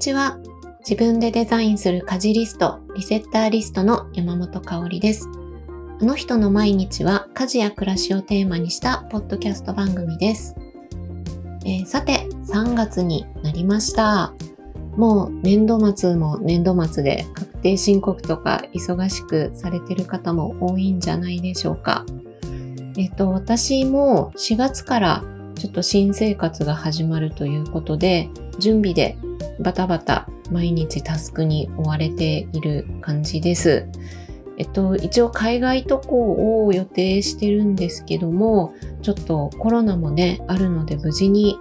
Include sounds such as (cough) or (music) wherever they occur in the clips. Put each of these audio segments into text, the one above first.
ちは。自分でデザインする家事リスト、リセッターリストの山本香里です。あの人の毎日は家事や暮らしをテーマにしたポッドキャスト番組です。えー、さて、3月になりました。もう年度末も年度末で確定申告とか忙しくされてる方も多いんじゃないでしょうか。えっと、私も4月からちょっと新生活が始まるということで、準備でバタバタ毎日タスクに追われている感じです。えっと、一応海外渡航を予定してるんですけども、ちょっとコロナもね、あるので無事に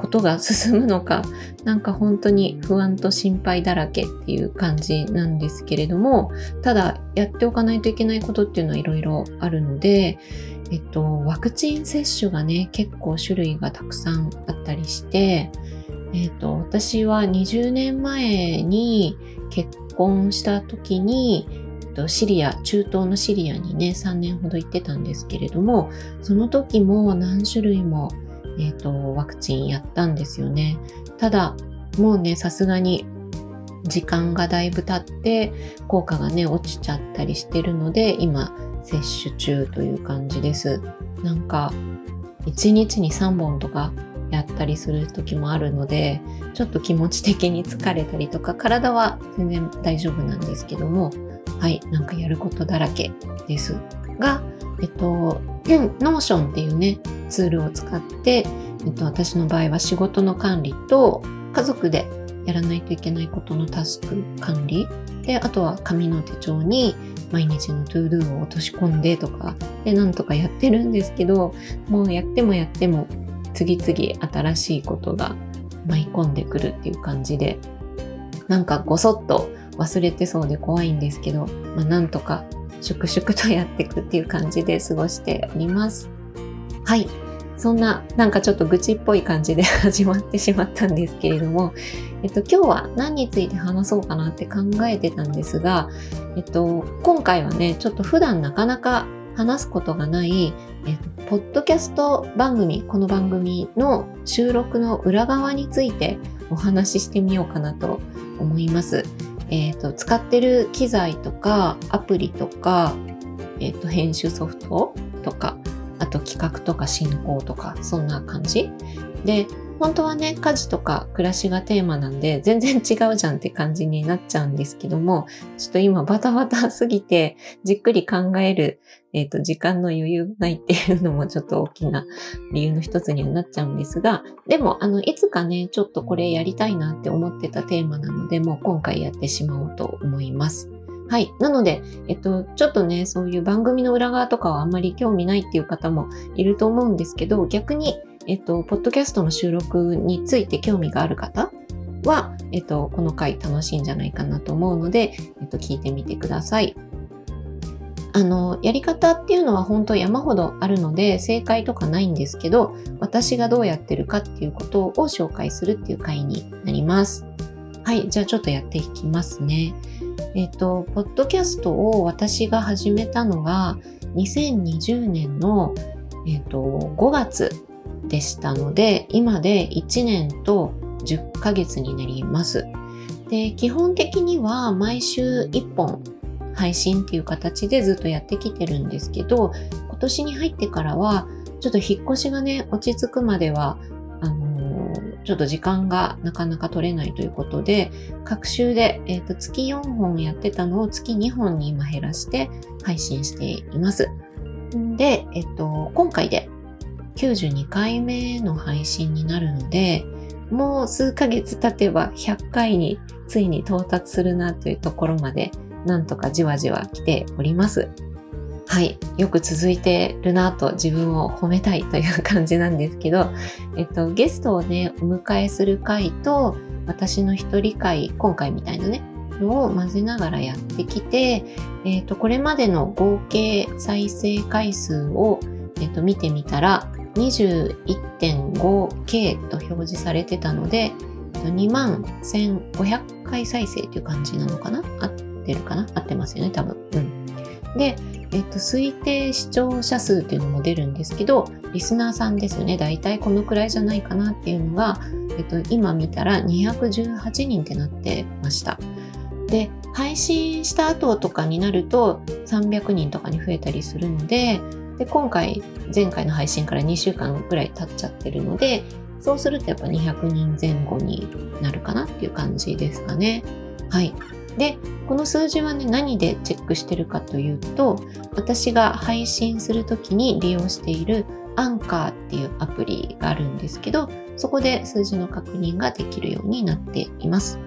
ことが進むのか、(laughs) なんか本当に不安と心配だらけっていう感じなんですけれども、ただやっておかないといけないことっていうのはいろいろあるので、えっと、ワクチン接種がね、結構種類がたくさんあったりして、えっと、私は20年前に結婚した時に、シリア、中東のシリアにね、3年ほど行ってたんですけれども、その時も何種類も、えっと、ワクチンやったんですよね。ただ、もうね、さすがに時間がだいぶ経って効果がね、落ちちゃったりしてるので、今、接種中という感じです。なんか、1日に3本とかやったりする時もあるので、ちょっと気持ち的に疲れたりとか、体は全然大丈夫なんですけども、はい、なんかやることだらけです。が、えっと、 Notion っていうね、ツールを使って、えっと、私の場合は仕事の管理と家族でやらないといけないことのタスク管理。で、あとは紙の手帳に毎日の to do を落とし込んでとか、で、なんとかやってるんですけど、もうやってもやっても、次々新しいことが舞い込んでくるっていう感じで、なんかごそっと忘れてそうで怖いんですけど、まあ、なんとか粛々とやっていくっていう感じで過ごしております。はい。そんな、なんかちょっと愚痴っぽい感じで (laughs) 始まってしまったんですけれども、えっと、今日は何について話そうかなって考えてたんですが、えっと、今回はね、ちょっと普段なかなか話すことがない、えっと、ポッドキャスト番組、この番組の収録の裏側についてお話ししてみようかなと思います。えっと、使ってる機材とか、アプリとか、えっと、編集ソフトとか、あと企画とか進行とか、そんな感じ。で、本当はね、家事とか暮らしがテーマなんで、全然違うじゃんって感じになっちゃうんですけども、ちょっと今バタバタすぎて、じっくり考える、えっ、ー、と、時間の余裕ないっていうのもちょっと大きな理由の一つにはなっちゃうんですが、でも、あの、いつかね、ちょっとこれやりたいなって思ってたテーマなので、もう今回やってしまおうと思います。はい。なので、えっと、ちょっとね、そういう番組の裏側とかはあんまり興味ないっていう方もいると思うんですけど、逆に、えっと、ポッドキャストの収録について興味がある方は、えっと、この回楽しいんじゃないかなと思うので、えっと、聞いてみてください。あの、やり方っていうのは本当山ほどあるので、正解とかないんですけど、私がどうやってるかっていうことを紹介するっていう回になります。はい、じゃあちょっとやっていきますね。えっ、と、ポッドキャストを私が始めたのが2020年の、えっ、と、5月でしたので、今で1年と10ヶ月になります。で、基本的には毎週1本配信っていう形でずっとやってきてるんですけど、今年に入ってからは、ちょっと引っ越しがね、落ち着くまではあのちょっと時間がなかなか取れないということで、各週で、えーと、月4本やってたのを月2本に今減らして配信しています。で、えっ、と、今回で92回目の配信になるので、もう数ヶ月経てば100回についに到達するなというところまで、なんとかじわじわ来ております。はい、よく続いてるなと自分を褒めたいという感じなんですけど、えっと、ゲストをね、お迎えする回と、私の一人会、今回みたいなね、のを混ぜながらやってきて、えっと、これまでの合計再生回数を、えっと、見てみたら、21.5K と表示されてたので、2万1500回再生という感じなのかな？合ってるかな？合ってますよね、多分。うん。で、えっと、推定視聴者数っていうのも出るんですけど、リスナーさんですよね。だいたいこのくらいじゃないかなっていうのが、えっと、今見たら218人ってなってました。で、配信した後とかになると300人とかに増えたりするので、で、今回、前回の配信から2週間ぐらい経っちゃってるので、そうするとやっぱ200人前後になるかなっていう感じですかね。はい。で、この数字はね、何でチェックしてるかというと、私が配信するときに利用しているアンカーっていうアプリがあるんですけど、そこで数字の確認ができるようになっています。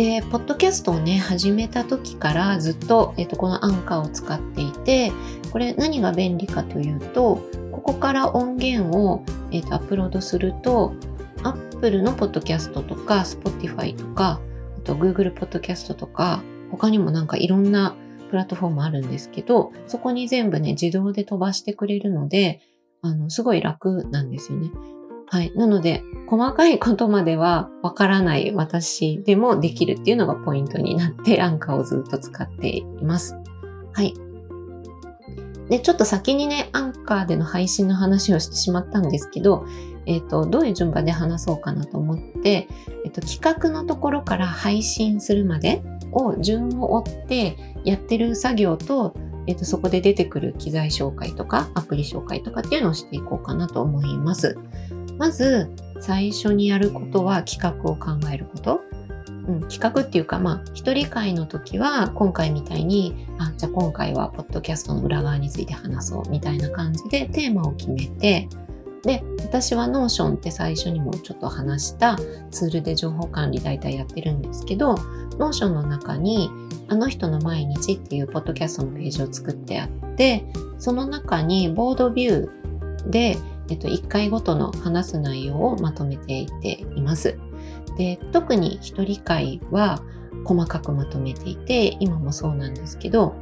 で、ポッドキャストをね、始めた時からずっと、えっと、このアンカーを使っていて、これ何が便利かというと、ここから音源を、えっと、アップロードすると、Apple のポッドキャストとか、Spotify とか、あと Google ポッドキャストとか、他にもなんかいろんなプラットフォームあるんですけど、そこに全部ね、自動で飛ばしてくれるので、あの、すごい楽なんですよね。はい。なので、細かいことまではわからない私でもできるっていうのがポイントになって、アンカーをずっと使っています。はい。で、ちょっと先にね、アンカーでの配信の話をしてしまったんですけど、えっ、ー、と、どういう順番で話そうかなと思って、えっ、ー、と、企画のところから配信するまでを順を追ってやってる作業と、えっ、と、そこで出てくる機材紹介とか、アプリ紹介とかっていうのをしていこうかなと思います。まず、最初にやることは企画を考えること。うん、企画っていうか、まあ、一人会の時は、今回みたいに、あ、じゃあ今回は、ポッドキャストの裏側について話そう、みたいな感じでテーマを決めて、で、私は Notion って最初にもちょっと話したツールで情報管理大体やってるんですけど、Notion の中に、あの人の毎日っていうポッドキャストのページを作ってあって、その中にボードビューでえっと、1回ごとの話す内容をまとめていっています。で、特に一人会は細かくまとめていて、今もそうなんですけど、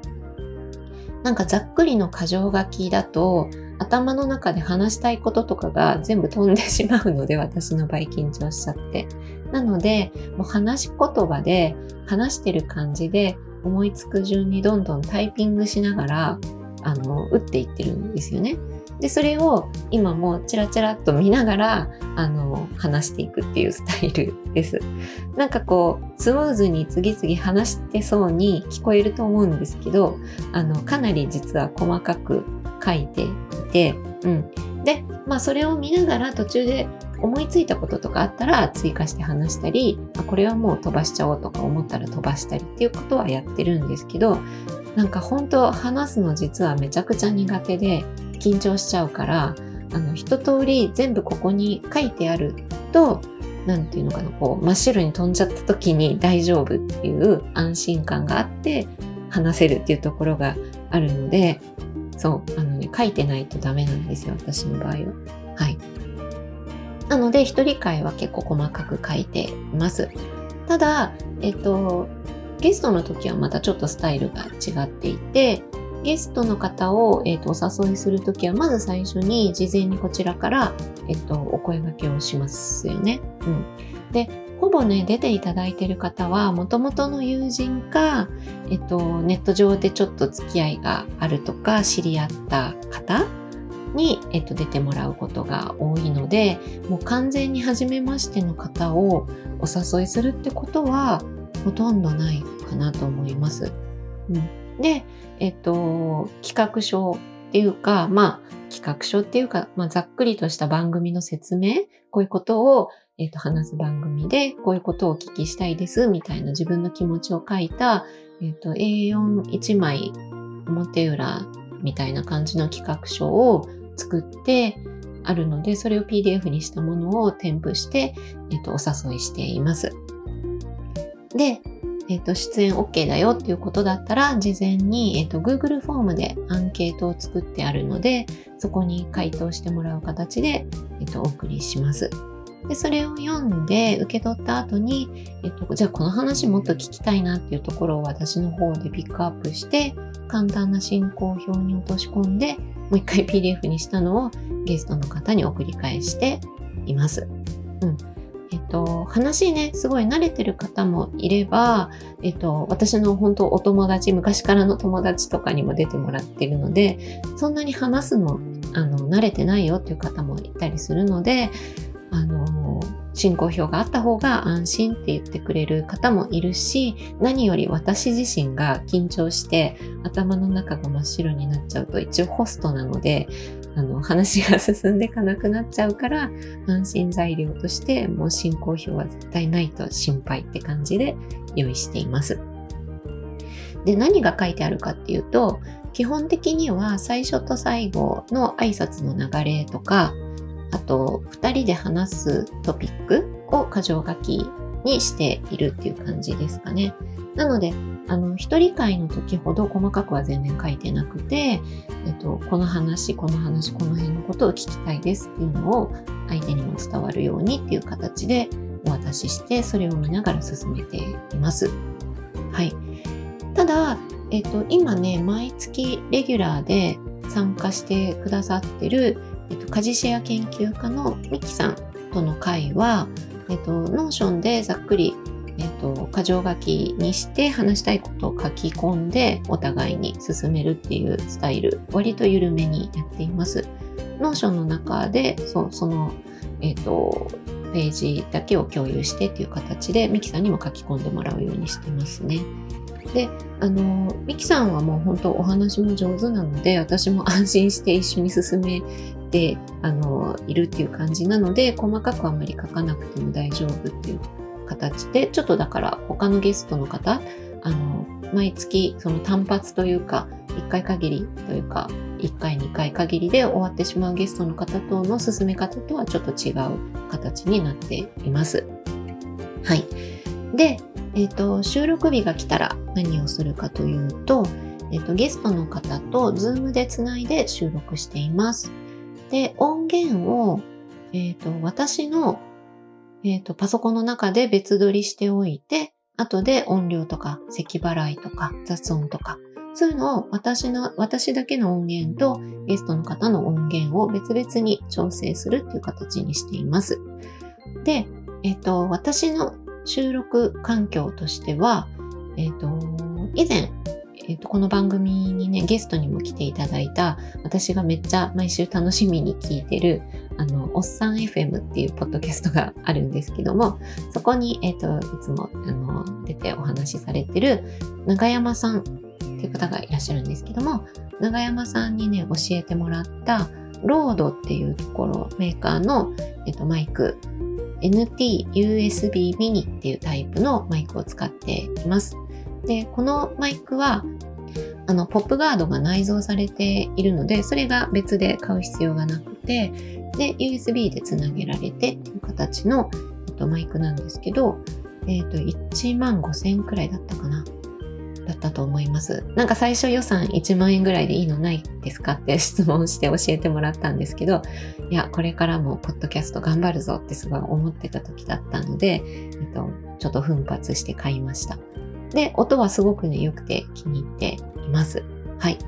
なんかざっくりの箇条書きだと、頭の中で話したいこととかが全部飛んでしまうので、私の場合緊張しちゃって。なので、もう話し言葉で話してる感じで思いつく順にどんどんタイピングしながら、あの、打っていってるんですよね。で、それを今もチラチラっと見ながら、あの、話していくっていうスタイルです。なんかこう、スムーズに次々話してそうに聞こえると思うんですけど、あの、かなり実は細かく書いていて、うん。で、まあそれを見ながら途中で思いついたこととかあったら追加して話したり、これはもう飛ばしちゃおうとか思ったら飛ばしたりっていうことはやってるんですけど、なんか本当話すの実はめちゃくちゃ苦手で、緊張しちゃうから、あの、一通り全部ここに書いてあると、なんていうのかな、こう、真っ白に飛んじゃった時に大丈夫っていう安心感があって話せるっていうところがあるので、そう、あのね、書いてないとダメなんですよ、私の場合は。はい。なので、一人会は結構細かく書いています。ただ、えっと、ゲストの時はまたちょっとスタイルが違っていて、ゲストの方を、えーと、お誘いするときは、まず最初に事前にこちらから、えーと、お声掛けをしますよね。うん。で、ほぼね、出ていただいている方は、もともとの友人か、えっ、と、ネット上でちょっと付き合いがあるとか、知り合った方に、えっ、と、出てもらうことが多いので、もう完全に初めましての方をお誘いするってことは、ほとんどないかなと思います。うん、で、えっと、企画書っていうか、まあ、企画書っていうか、まあ、ざっくりとした番組の説明、こういうことを、えっと、話す番組で、こういうことをお聞きしたいです、みたいな自分の気持ちを書いた、えっと、A41 枚、表裏みたいな感じの企画書を作ってあるので、それを PDF にしたものを添付して、えっと、お誘いしています。で、えっ、ー、と、出演 OK だよっていうことだったら、事前に、え、ー、と、Google フォームでアンケートを作ってあるので、そこに回答してもらう形で、えっ、ー、と、お送りします。で、それを読んで受け取った後に、えっと、じゃあこの話もっと聞きたいなっていうところを私の方でピックアップして、簡単な進行表に落とし込んで、もう一回 PDF にしたのをゲストの方に送り返しています。うん。えっと、話ね、すごい慣れてる方もいれば、えっと、私の本当お友達、昔からの友達とかにも出てもらってるので、そんなに話すのあの、慣れてないよっていう方もいたりするので、あの、進行表があった方が安心って言ってくれる方もいるし、何より私自身が緊張して頭の中が真っ白になっちゃうと一応ホストなので、あの、話が進んでいかなくなっちゃうから、安心材料としてもう進行表は絶対ないと心配って感じで用意しています。で、何が書いてあるかっていうと、基本的には最初と最後の挨拶の流れとか、あと2人で話すトピックを箇条書きにしているっていう感じですかね。なので、あの、一人会の時ほど細かくは全然書いてなくて、えっと、この話、この話、この辺のことを聞きたいですっていうのを相手にも伝わるようにっていう形でお渡しして、それを見ながら進めています。はい。ただ、えっと、今ね、毎月レギュラーで参加してくださってる、えっと、家事シェア研究家のミキさんとの会は、えっと、 Notion でざっくり箇条書きにして話したいことを書き込んでお互いに進めるっていうスタイル、割と緩めにやっています。 Notion の中で、その、えっ、と、ページだけを共有してっていう形で、ミキさんにも書き込んでもらうようにしてますね。で、あの、ミキさんはもう本当お話も上手なので、私も安心して一緒に進めて、あの、いるっていう感じなので、細かくあんまり書かなくても大丈夫っていう形で、ちょっとだから他のゲストの方、あの、毎月その単発というか、1回限りというか、1回2回限りで終わってしまうゲストの方との進め方とはちょっと違う形になっています。はい。で、えっ、ー、と、収録日が来たら何をするかというと、えっ、ー、と、ゲストの方と Zoom でつないで収録しています。で、音源を、えっ、ー、と、私のえっ、ー、と、パソコンの中で別撮りしておいて、後で音量とか、咳払いとか、雑音とか、そういうのを私の、私だけの音源とゲストの方の音源を別々に調整するっていう形にしています。で、えっ、ー、と、私の収録環境としては、えっ、ー、と、以前、えっ、と、この番組にね、ゲストにも来ていただいた、私がめっちゃ毎週楽しみに聞いてる、あの、おっさん FM っていうポッドキャストがあるんですけども、そこに、えっ、と、いつも、あの、出てお話しされてる、長山さんっていう方がいらっしゃるんですけども、長山さんにね、教えてもらった、ロードっていうところ、メーカーの、えっ、と、マイク、NT USB mini っていうタイプのマイクを使っています。で、このマイクは、あの、ポップガードが内蔵されているので、それが別で買う必要がなくて、で、USB でつなげられてっていう形の、えっと、マイクなんですけど、えっ、と、1万5千円くらいだったかな。だったと思います。なんか最初予算1万円ぐらいでいいのないですか？って質問して教えてもらったんですけど、いや、これからもポッドキャスト頑張るぞってすごい思ってた時だったので、えっと、ちょっと奮発して買いました。で、音はすごくね、良くて気に入っています。はい。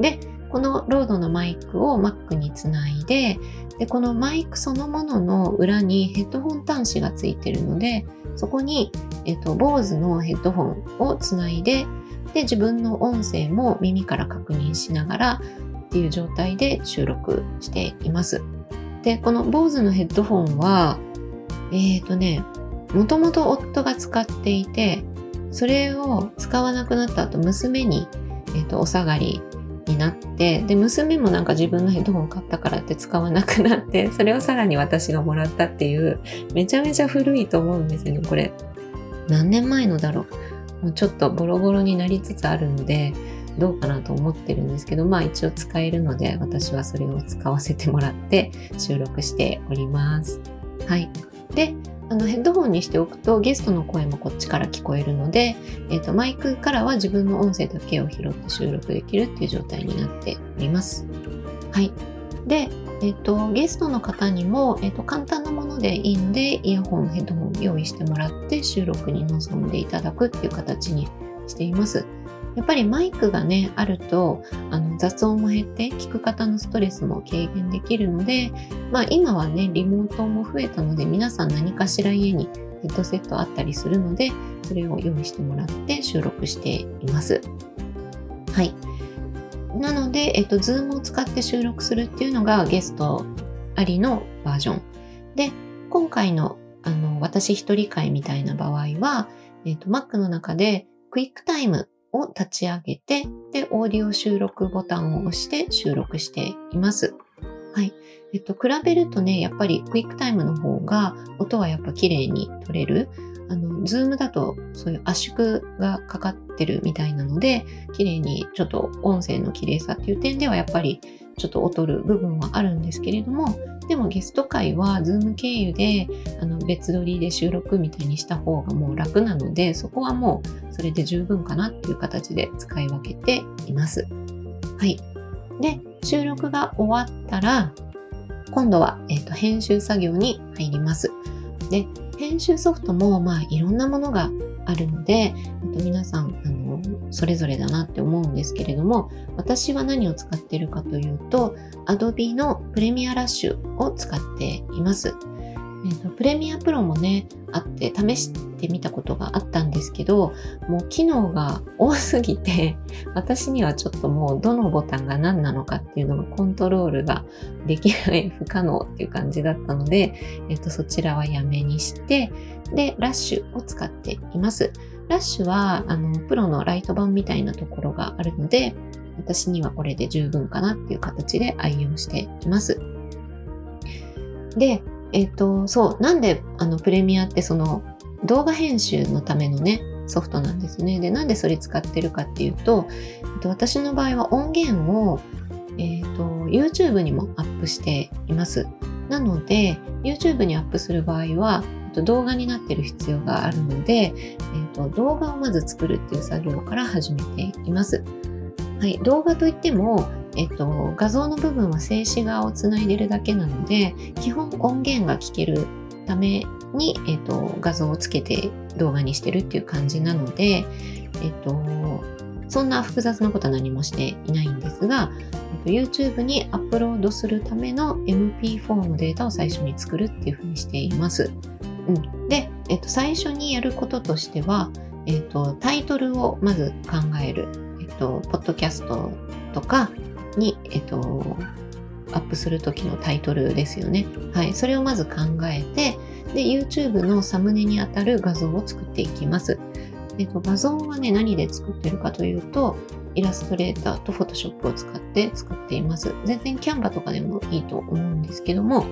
で、このロードのマイクを Mac につないで、で、このマイクそのものの裏にヘッドホン端子がついてるので、そこに、えっと、BOSE のヘッドホンをつないで、で、自分の音声も耳から確認しながらっていう状態で収録しています。で、この BOSE のヘッドホンは、えっ、ー、とね、もともと夫が使っていて、それを使わなくなった後、娘に、えっ、ー、と、お下がりになって、で、娘もなんか自分のヘッドホン買ったからって使わなくなって、(laughs) それをさらに私がもらったっていう、めちゃめちゃ古いと思うんですよね、これ。何年前のだろう。もうちょっとボロボロになりつつあるので、どうかなと思ってるんですけど、まあ一応使えるので、私はそれを使わせてもらって収録しております。はい。で、あのヘッドホンにしておくとゲストの声もこっちから聞こえるので、えーと、マイクからは自分の音声だけを拾って収録できるっていう状態になっております。はい。で、えっ、ー、と、ゲストの方にも、えっ、ー、と、簡単なものでいいので、イヤホン、ヘッドホン用意してもらって収録に臨んでいただくっていう形にしています。やっぱりマイクがね、あると、あの、雑音も減って、聞く方のストレスも軽減できるので、まあ今はね、リモートも増えたので、皆さん何かしら家にヘッドセットあったりするので、それを用意してもらって収録しています。はい。なので、えっと、Zoom を使って収録するっていうのがゲストありのバージョン。で、今回のあの私一人会みたいな場合は、えっと、Mac の中で QuickTime を立ち上げて、で、オーディオ収録ボタンを押して収録しています。はい。えっと、比べるとね、やっぱり QuickTime の方が音はやっぱ綺麗に取れる。あの、 Zoom だとそういう圧縮がかかってるみたいなので、綺麗にちょっと音声の綺麗さっていう点ではやっぱりちょっと劣る部分はあるんですけれども、でもゲスト会は Zoom 経由であの別撮りで収録みたいにした方がもう楽なので、そこはもうそれで十分かなっていう形で使い分けています。はい。で、収録が終わったら、今度は、えーと、編集作業に入ります。で、編集ソフトも、まあ、いろんなものがあるので、皆さん、あの、それぞれだなって思うんですけれども、私は何を使ってるかというと、Adobe のプレミアラッシュを使っています。えーと、プレミアプロもね、あって試してみたことがあったんですけど、もう機能が多すぎて、私にはちょっともうどのボタンが何なのかっていうのがコントロールができない不可能っていう感じだったので、えっ、ー、と、そちらはやめにして、で、ラッシュを使っています。ラッシュは、あの、プロのライト版みたいなところがあるので、私にはこれで十分かなっていう形で愛用しています。で、えっ、ー、と、そう、なんであのプレミアってその動画編集のためのね、ソフトなんですね。で、なんでそれ使ってるかっていうと、えー、と私の場合は音源を、えーと、YouTube にもアップしています。なので、YouTube にアップする場合は、動画になっている必要があるので、えーと、動画をまず作るっていう作業から始めています。はい、動画といっても、えっと、画像の部分は静止画をつないでるだけなので、基本音源が聞けるために、えっと、画像をつけて動画にしてるっていう感じなので、えっと、そんな複雑なことは何もしていないんですが、YouTube にアップロードするための MP4 のデータを最初に作るっていうふうにしています。うん、で、えっと、最初にやることとしては、えっと、タイトルをまず考える。えっと、ポッドキャストとか、に、えっと、アップする時のタイトルですよね。はい。それをまず考えて、で、YouTube のサムネにあたる画像を作っていきます。えっと、画像はね、何で作ってるかというと、イラストレーターと Photoshop を使って作っています。全然キャンバとかでもいいと思うんですけども、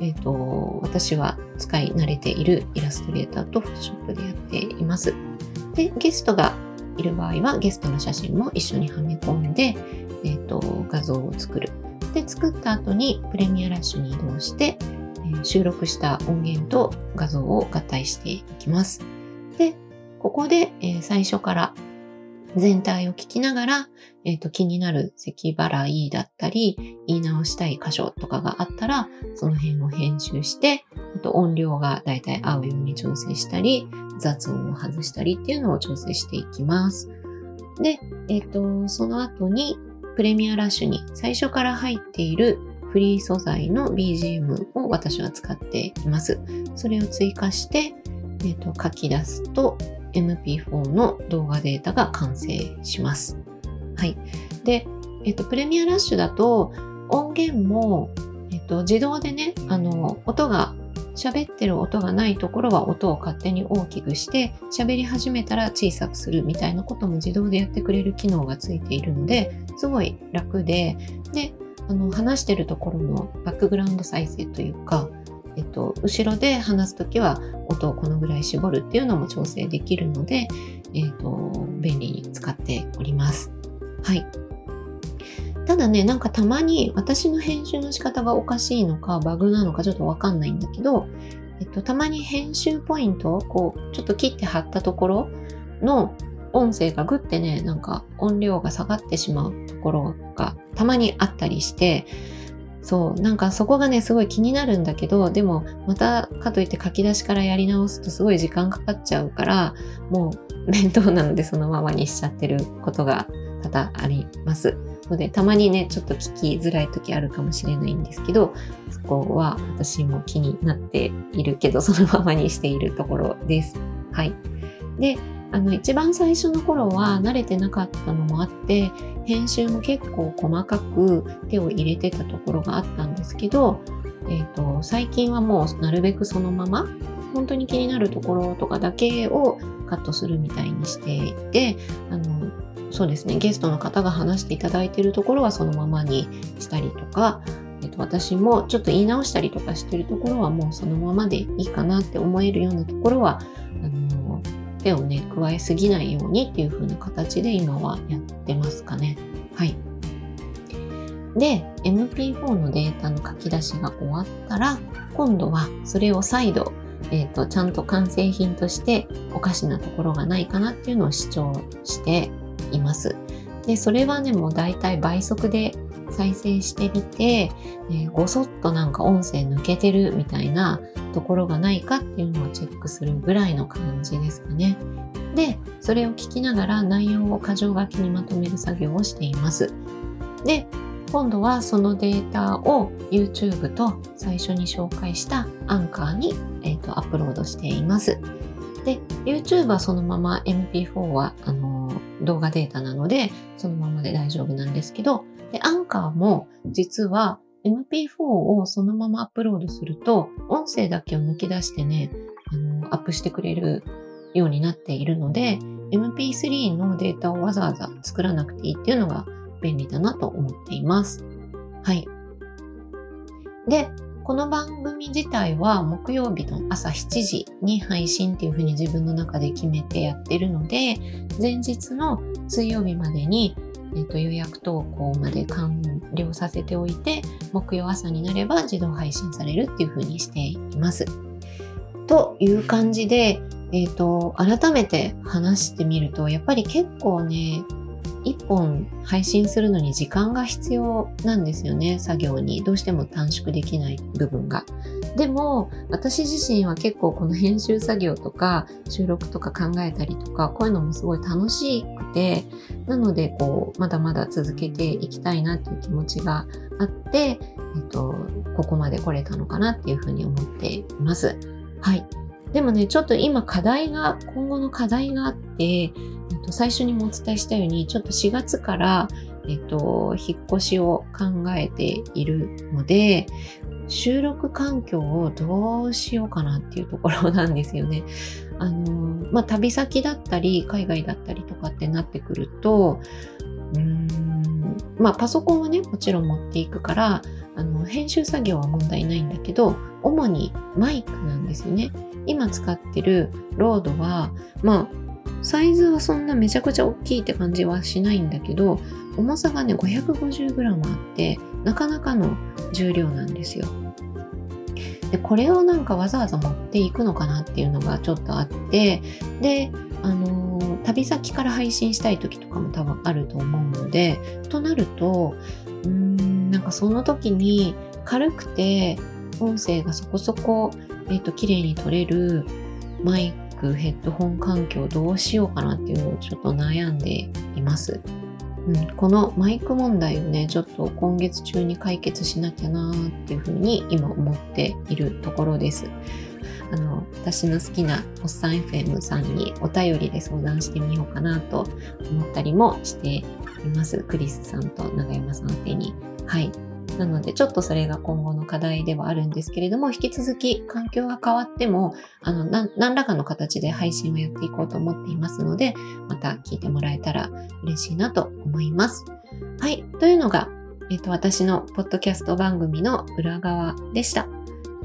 えっ、と、私は使い慣れているイラストレーターと Photoshop でやっています。で、ゲストがいる場合はゲストの写真も一緒にはめ込んで、えーと、画像を作る。で、作った後にプレミアラッシュに移動して、えー、収録した音源と画像を合体していきます。で、ここで、えー、最初から全体を聞きながら、えーと、気になる咳払いだったり、言い直したい箇所とかがあったら、その辺を編集して、あと音量がだいたい合うように調整したり、雑音を外したりっていうのを調整していきます。で、えっ、ー、と、その後に、プレミアラッシュに最初から入っているフリー素材の BGM を私は使っています。それを追加して、えーと、書き出すと MP4 の動画データが完成します。はい。で、えっ、と、プレミアラッシュだと音源も、えっ、と、自動でね、あの、音が喋ってる音がないところは音を勝手に大きくして喋り始めたら小さくするみたいなことも自動でやってくれる機能がついているのですごい楽でであの話してるところのバックグラウンド再生というか、えっと、後ろで話すときは音をこのぐらい絞るっていうのも調整できるので、えっと、便利に使っております。はい。ただね、なんかたまに私の編集の仕方がおかしいのか、バグなのかちょっとわかんないんだけど、えっと、たまに編集ポイントをこう、ちょっと切って貼ったところの音声がぐってね、なんか音量が下がってしまうところがたまにあったりして、そう、なんかそこがね、すごい気になるんだけど、でも、またかといって書き出しからやり直すとすごい時間かかっちゃうから、もう面倒なのでそのままにしちゃってることが多々あります。ので、たまにね、ちょっと聞きづらい時あるかもしれないんですけど、そこは私も気になっているけど、そのままにしているところです。はい。で、あの、一番最初の頃は慣れてなかったのもあって、編集も結構細かく手を入れてたところがあったんですけど、えーと、最近はもうなるべくそのまま本当に気になるところとかだけをカットするみたいにしていてあのそうですねゲストの方が話していただいているところはそのままにしたりとか、えーと、私もちょっと言い直したりとかしてるところはもうそのままでいいかなって思えるようなところは手をね加えすぎないようにっていう風な形で今はやってますかね。はい。で、MP4 のデータの書き出しが終わったら、今度はそれを再度、えっ、ー、と、ちゃんと完成品としておかしなところがないかなっていうのを主張しています。で、それはね、もう大体倍速で再生してみて、えー、ごそっとなんか音声抜けてるみたいなところがないかっていうのをチェックするぐらいの感じですかね。で、それを聞きながら内容を箇条書きにまとめる作業をしています。で、今度はそのデータを YouTube と最初に紹介したアンカーに、えーと、アップロードしています。で、YouTube はそのまま MP4 はあの動画データなので、そのままで大丈夫なんですけど、で、アンカーも実は MP4 をそのままアップロードすると、音声だけを抜き出してね、あのアップしてくれるようになっているので、MP3 のデータをわざわざ作らなくていいっていうのが便利だなと思っています。はい。で、この番組自体は木曜日の朝7時に配信っていうふうに自分の中で決めてやってるので、前日の水曜日までに、えーと、予約投稿まで完了させておいて、木曜朝になれば自動配信されるっていうふうにしています。という感じで、えっ、ー、と、改めて話してみると、やっぱり結構ね、1本配信するのに時間が必要なんですよね、作業に。どうしても短縮できない部分が。でも、私自身は結構この編集作業とか収録とか考えたりとか、こういうのもすごい楽しくて、なので、こう、まだまだ続けていきたいなっていう気持ちがあって、えっと、ここまで来れたのかなっていうふうに思っています。はい。でもね、ちょっと今課題が、今後の課題があって、最初にもお伝えしたように、ちょっと4月から、えっと、引っ越しを考えているので、収録環境をどうしようかなっていうところなんですよね。(laughs) あの、まあ、旅先だったり、海外だったりとかってなってくると、うーん、まあ、パソコンはね、もちろん持っていくから、あの、編集作業は問題ないんだけど、主にマイクなんですよね。今使ってるロードは、まあ、サイズはそんなめちゃくちゃ大きいって感じはしないんだけど、重さがね、550g あって、なかなかの重量なんですよ。で、これをなんかわざわざ持っていくのかなっていうのがちょっとあって、で、あのー、旅先から配信したい時とかも多分あると思うので、となると、うーん、なんかその時に軽くて音声がそこそこ、えっ、ー、と、綺麗に撮れるマイク、ヘッドホン環境どうしようかなっていうのをちょっと悩んでいます。うん、このマイク問題をね、ちょっと今月中に解決しなきゃなーっていうふうに今思っているところです。あの、私の好きなおっさん FM さんにお便りで相談してみようかなと思ったりもしています。クリスさんと永山さん宛てに。はい。なので、ちょっとそれが今後の課題ではあるんですけれども、引き続き環境が変わっても、あの、何らかの形で配信をやっていこうと思っていますので、また聞いてもらえたら嬉しいなと思います。はい。というのが、えっ、と、私のポッドキャスト番組の裏側でした。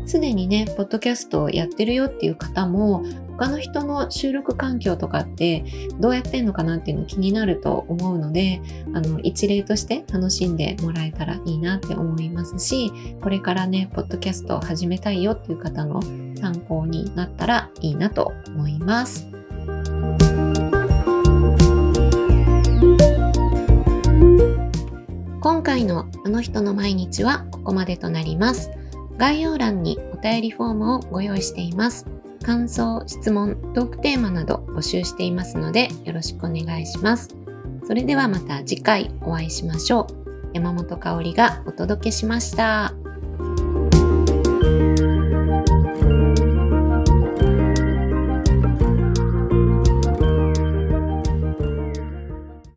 すでにね、ポッドキャストをやってるよっていう方も、他の人の収録環境とかってどうやってんのかなっていうの気になると思うので、あの、一例として楽しんでもらえたらいいなって思いますし、これからね、ポッドキャストを始めたいよっていう方の参考になったらいいなと思います。今回のあの人の毎日はここまでとなります。概要欄にお便りフォームをご用意しています。感想、質問、トークテーマなど募集していますのでよろしくお願いします。それではまた次回お会いしましょう。山本香里がお届けしました。